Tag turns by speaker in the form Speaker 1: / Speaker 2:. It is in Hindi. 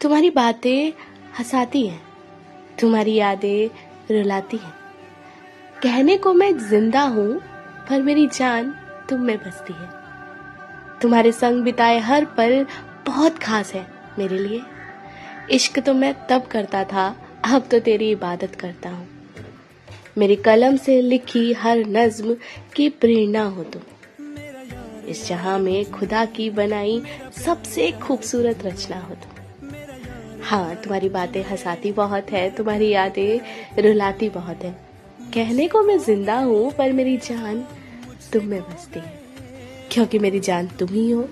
Speaker 1: तुम्हारी बातें हंसाती हैं, तुम्हारी यादें रुलाती हैं। कहने को मैं ज़िंदा हूँ, पर मेरी जान तुम में बसती है। तुम्हारे संग बिताए हर पल बहुत खास है मेरे लिए। इश्क तो मैं तब करता था, अब तो तेरी इबादत करता हूँ। मेरी कलम से लिखी हर नज्म की प्रेरणा हो तुम। इस जहाँ में खुदा की बनाई सबसे खूबसूरत रचना हो तुम। हाँ तुम्हारी बातें हंसाती बहुत है, तुम्हारी यादें रुलाती बहुत है। कहने को मैं ज़िंदा हूँ, पर मेरी जान तुम में बसती है। क्योंकि मेरी जान तुम ही हो।